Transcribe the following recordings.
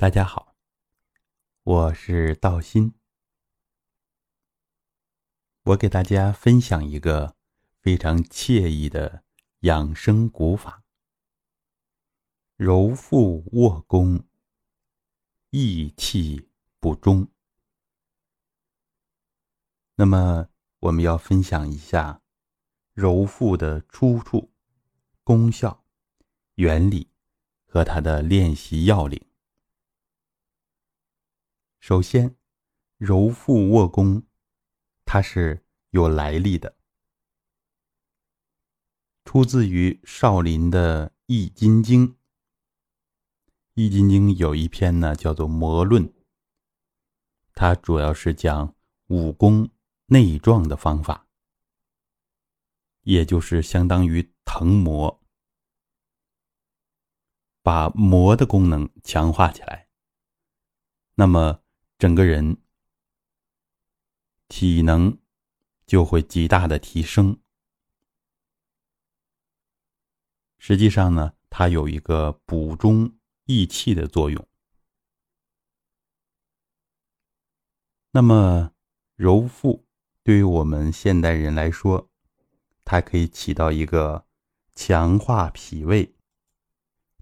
大家好，我是道心。我给大家分享一个非常惬意的养生古法——揉腹卧功，益气不中。那么，我们要分享一下揉腹的出处、功效、原理和它的练习要领。首先，揉腹卧功，它是有来历的，出自于少林的《易筋经》。《易筋经》有一篇呢，叫做《魔论》，它主要是讲武功内壮的方法，也就是相当于腾魔，把魔的功能强化起来。那么。整个人体能就会极大的提升。实际上呢，它有一个补中益气的作用。那么揉腹对于我们现代人来说，它可以起到一个强化脾胃、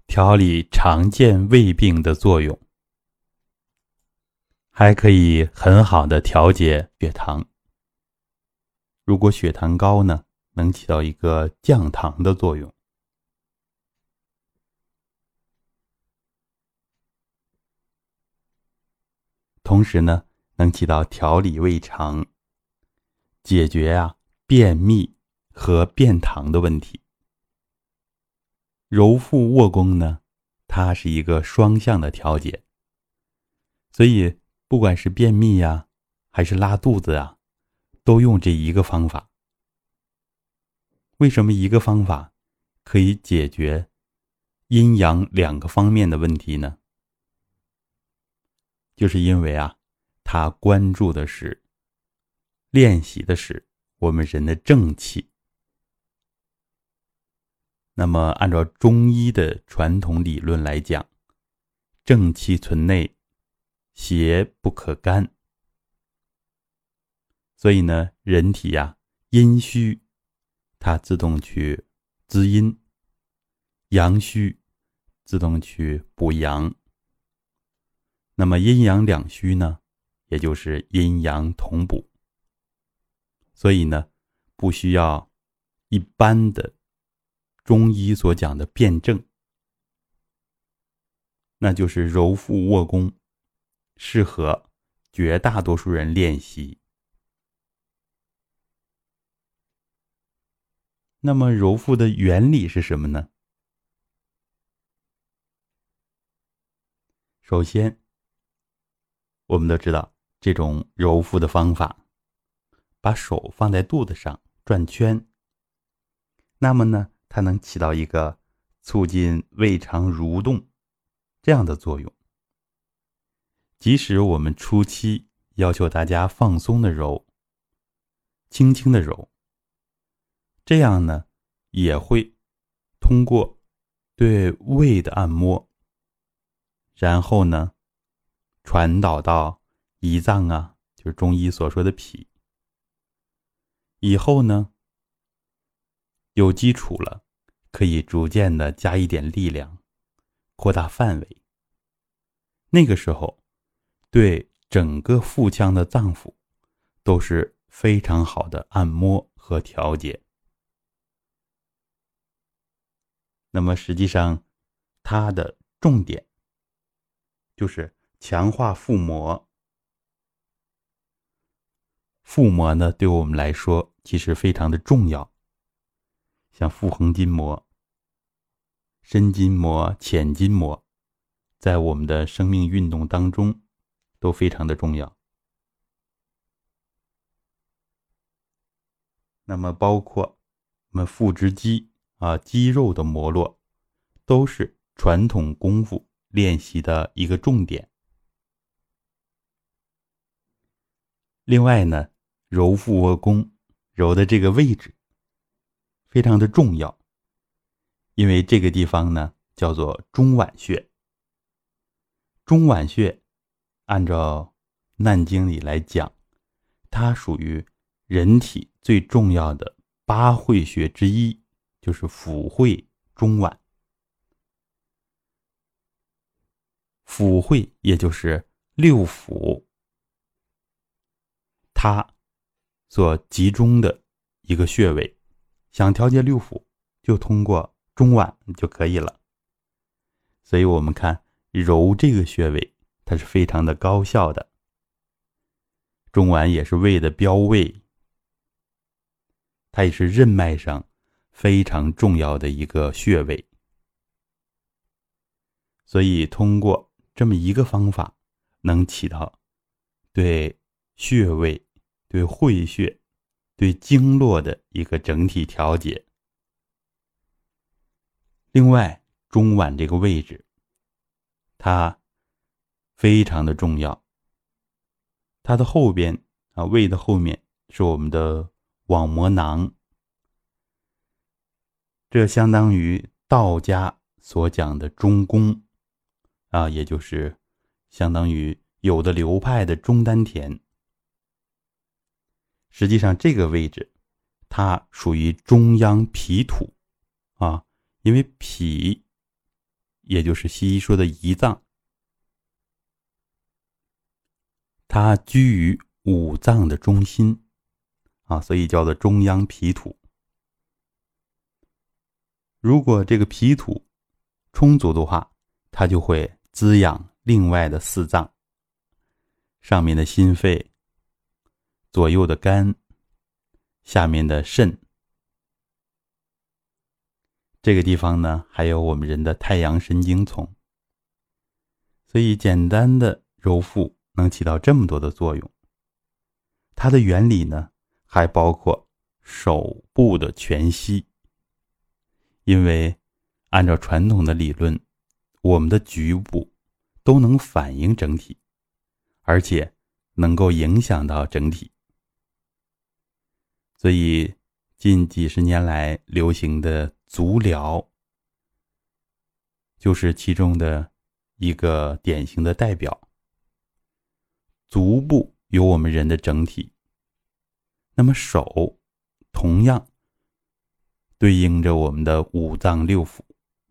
调理常见胃病的作用。还可以很好的调节血糖。如果血糖高呢，能起到一个降糖的作用。同时呢，能起到调理胃肠、解决啊便秘和便溏的问题。揉腹卧功呢，它是一个双向的调节，所以。不管是便秘呀，还是拉肚子啊，都用这一个方法。为什么一个方法可以解决阴阳两个方面的问题呢？就是因为啊，他关注的是、练习的是我们人的正气。那么，按照中医的传统理论来讲，正气存内。邪不可干，所以呢，人体呀阴虚，它自动去滋阴；阳虚，自动去补阳。那么阴阳两虚呢，也就是阴阳同补。所以呢，不需要一般的中医所讲的辩证，那就是揉腹卧功。适合绝大多数人练习。那么揉腹的原理是什么呢？首先，我们都知道这种揉腹的方法，把手放在肚子上转圈，那么呢，它能起到一个促进胃肠蠕动这样的作用。即使我们初期要求大家放松的揉，轻轻的揉，这样呢也会通过对胃的按摩，然后呢传导到胰脏啊，就是中医所说的脾。以后呢有基础了，可以逐渐的加一点力量，扩大范围。那个时候。对整个腹腔的脏腑都是非常好的按摩和调节。那么实际上，它的重点就是强化腹膜。腹膜呢，对我们来说其实非常的重要，像腹横筋膜、深筋膜、浅筋膜，在我们的生命运动当中。都非常的重要。那么，包括我们腹直肌啊，肌肉的磨落，都是传统功夫练习的一个重点。另外呢，揉腹卧弓，揉的这个位置非常的重要，因为这个地方呢叫做中脘穴。中脘穴，按照《难经》里来讲，它属于人体最重要的八会穴之一，就是腑会中脘。腑会也就是六腑，它所集中的一个穴位，想调节六腑，就通过中脘就可以了。所以，我们看揉这个穴位，它是非常的高效的。中脘也是胃的标位，它也是任脉上非常重要的一个穴位。所以，通过这么一个方法，能起到对穴位、对会穴、对经络的一个整体调节。另外，中脘这个位置，它非常的重要。它的后边啊，胃的后面是我们的网膜囊，这相当于道家所讲的中宫啊，也就是相当于有的流派的中丹田。实际上，这个位置它属于中央脾土啊。因为脾，也就是西医说的胰脏，它居于五脏的中心，啊，所以叫做中央脾土。如果这个脾土充足的话，它就会滋养另外的四脏，上面的心肺，左右的肝，下面的肾。这个地方呢，还有我们人的太阳神经丛，所以简单的揉腹能起到这么多的作用。它的原理呢，还包括手部的全息。因为按照传统的理论，我们的局部都能反映整体，而且能够影响到整体，所以。近几十年来流行的足疗，就是其中的一个典型的代表。足部有我们人的整体，那么手同样对应着我们的五脏六腑、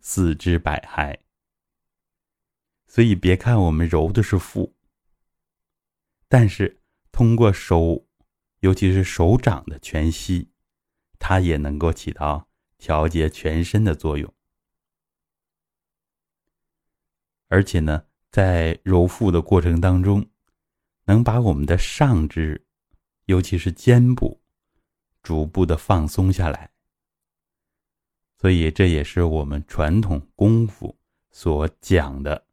四肢百骸。所以别看我们揉的是腹，但是通过手，尤其是手掌的全息。它也能够起到调节全身的作用，而且呢，在揉腹的过程当中，能把我们的上肢，尤其是肩部，逐步的放松下来。所以这也是我们传统功夫所讲的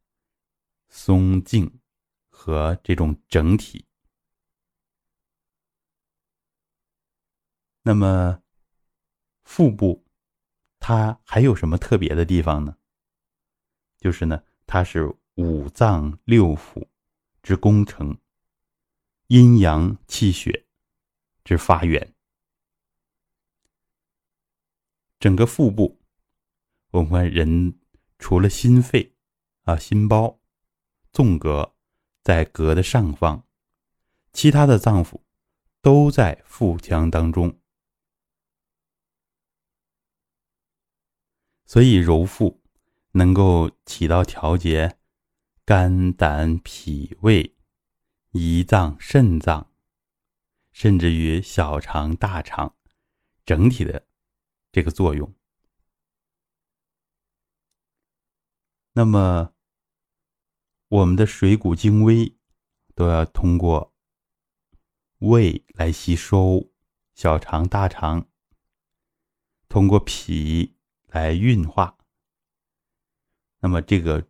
松静和这种整体。那么。腹部，它还有什么特别的地方呢？就是呢，它是五脏六腑之工程，阴阳气血之发源。整个腹部，我们人除了心肺啊，心包、纵膈在膈的上方，其他的脏腑都在腹腔当中。所以揉腹能够起到调节肝胆脾胃、胰脏肾脏，甚至于小肠大肠整体的这个作用。那么，我们的水谷精微都要通过胃来吸收，小肠大肠通过脾。来运化。那么，这个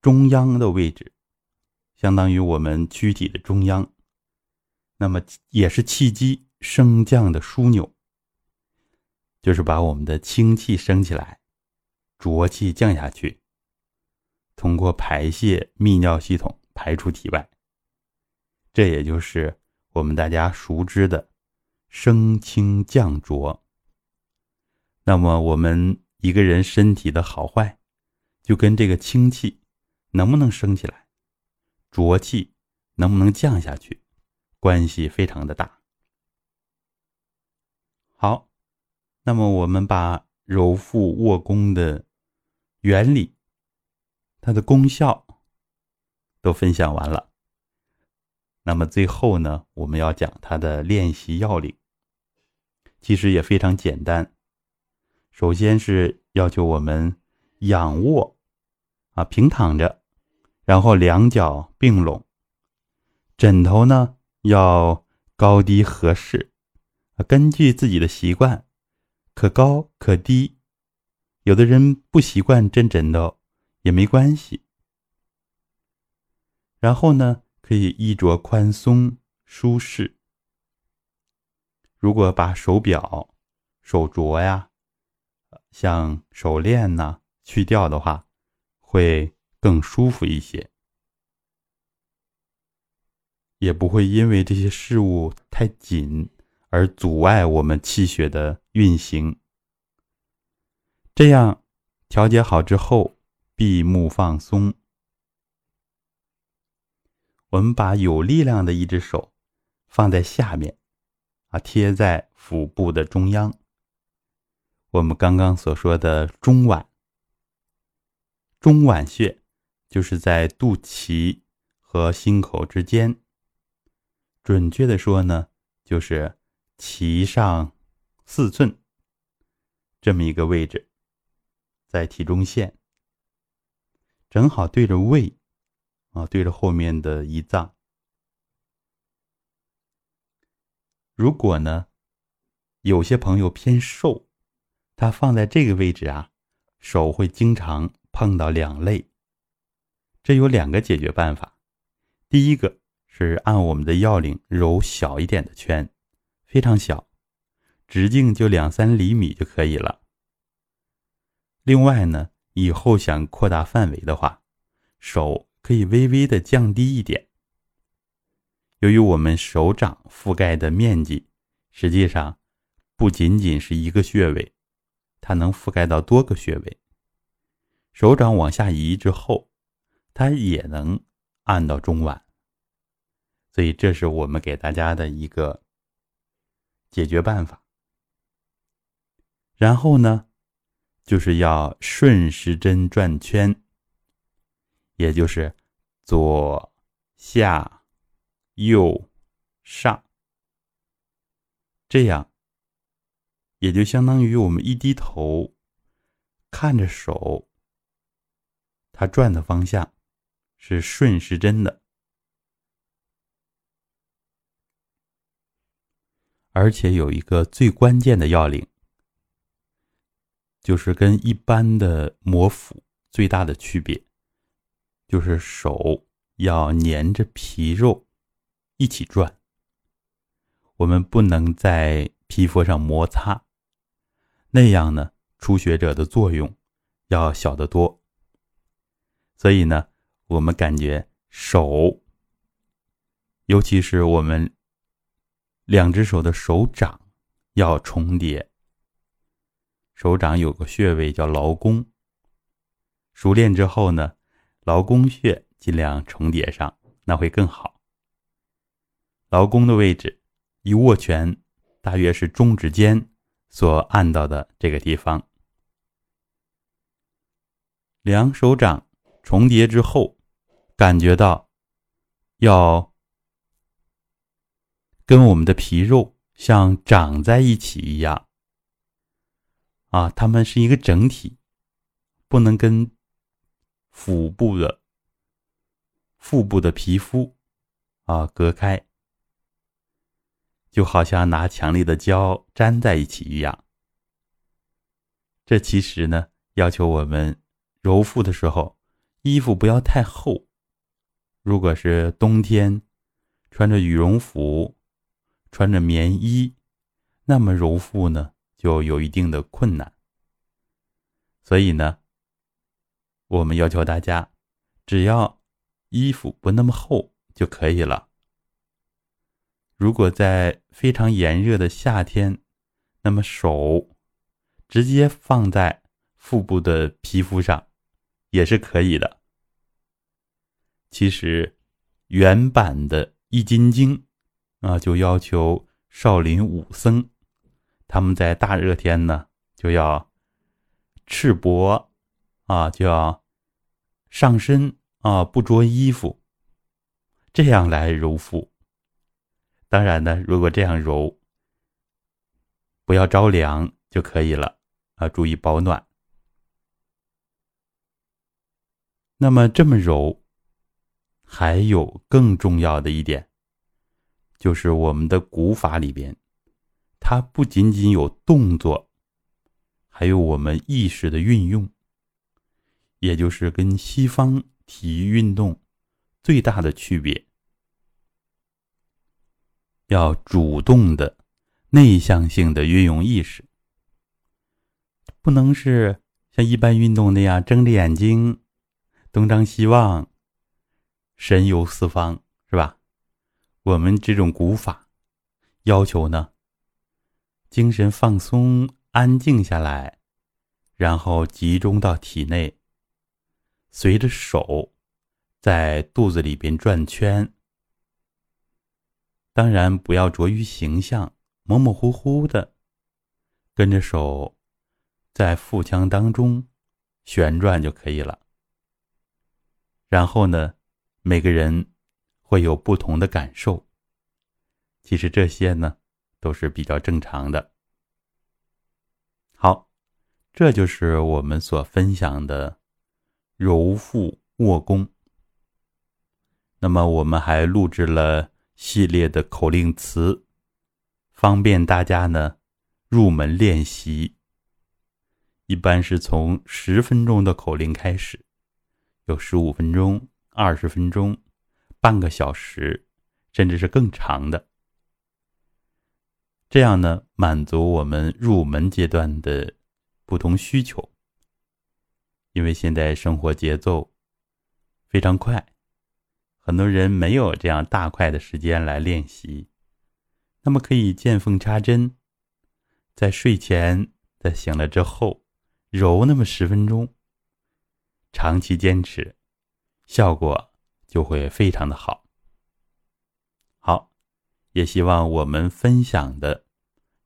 中央的位置，相当于我们躯体的中央，那么也是气机升降的枢纽，就是把我们的清气升起来，浊气降下去，通过排泄泌尿系统排出体外。这也就是我们大家熟知的升清降浊。那么，我们一个人身体的好坏，就跟这个清气能不能升起来，浊气能不能降下去，关系非常的大。好，那么我们把揉腹卧功的原理、它的功效都分享完了。那么最后呢，我们要讲它的练习要领，其实也非常简单。首先是要求我们仰卧，啊，平躺着，然后两脚并拢，枕头呢要高低合适，根据自己的习惯，可高可低。有的人不习惯枕枕头也没关系。然后呢，可以衣着宽松舒适。如果把手表、手镯呀。像手链呐，去掉的话，会更舒服一些，也不会因为这些事物太紧而阻碍我们气血的运行。这样调节好之后，闭目放松。我们把有力量的一只手放在下面，啊，贴在腹部的中央。我们刚刚所说的中脘，中脘穴就是在肚脐和心口之间。准确的说呢，就是脐上四寸这么一个位置，在体中线，正好对着胃啊，对着后面的胰脏。如果呢，有些朋友偏瘦。他放在这个位置啊，手会经常碰到两肋。这有两个解决办法。第一个是按我们的要领揉小一点的圈，非常小，直径就两三厘米就可以了。另外呢，以后想扩大范围的话，手可以微微的降低一点。由于我们手掌覆盖的面积实际上不仅仅是一个穴位。它能覆盖到多个穴位，手掌往下移之后，它也能按到中脘，所以这是我们给大家的一个解决办法。然后呢，就是要顺时针转圈，也就是左下右上，这样。也就相当于我们一低头，看着手，它转的方向是顺时针的，而且有一个最关键的要领，就是跟一般的摩腹最大的区别，就是手要粘着皮肉一起转，我们不能在皮肤上摩擦。那样呢，初学者的作用要小得多。所以呢，我们感觉手，尤其是我们两只手的手掌要重叠。手掌有个穴位叫劳宫，熟练之后呢，劳宫穴尽量重叠上，那会更好。劳宫的位置，一握拳，大约是中指尖。所按到的这个地方，两手掌重叠之后，感觉到要跟我们的皮肉像长在一起一样啊，它们是一个整体，不能跟腹部的腹部的皮肤啊隔开。就好像拿强力的胶粘在一起一样。这其实呢，要求我们揉腹的时候，衣服不要太厚。如果是冬天，穿着羽绒服，穿着棉衣，那么揉腹呢就有一定的困难。所以呢，我们要求大家，只要衣服不那么厚就可以了。如果在非常炎热的夏天，那么手直接放在腹部的皮肤上也是可以的。其实原版的《易筋经》啊，就要求少林武僧他们在大热天呢就要赤膊啊，就要上身啊不着衣服，这样来揉腹。当然呢，如果这样揉，不要着凉就可以了啊，注意保暖。那么这么揉，还有更重要的一点，就是我们的古法里边，它不仅仅有动作，还有我们意识的运用，也就是跟西方体育运动最大的区别。要主动的、内向性的运用意识，不能是像一般运动那样睁着眼睛东张西望、神游四方，是吧？我们这种古法要求呢，精神放松、安静下来，然后集中到体内，随着手在肚子里边转圈。当然不要着于形象，模模糊糊的，跟着手在腹腔当中旋转就可以了。然后呢，每个人会有不同的感受。其实这些呢都是比较正常的。好，这就是我们所分享的揉腹卧功。那么我们还录制了。系列的口令词，方便大家呢入门练习。一般是从十分钟的口令开始，有十五分钟、二十分钟、半个小时，甚至是更长的。这样呢，满足我们入门阶段的不同需求。因为现在生活节奏非常快。很多人没有这样大块的时间来练习，那么可以见缝插针，在睡前、在醒了之后揉那么十分钟，长期坚持，效果就会非常的好。好，也希望我们分享的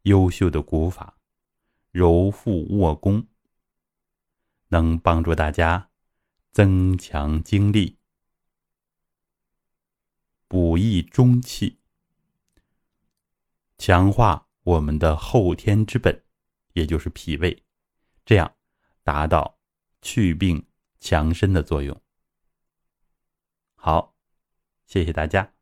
优秀的古法揉腹卧功，能帮助大家增强精力。补益中气，强化我们的后天之本，也就是脾胃，这样达到祛病强身的作用。好，谢谢大家。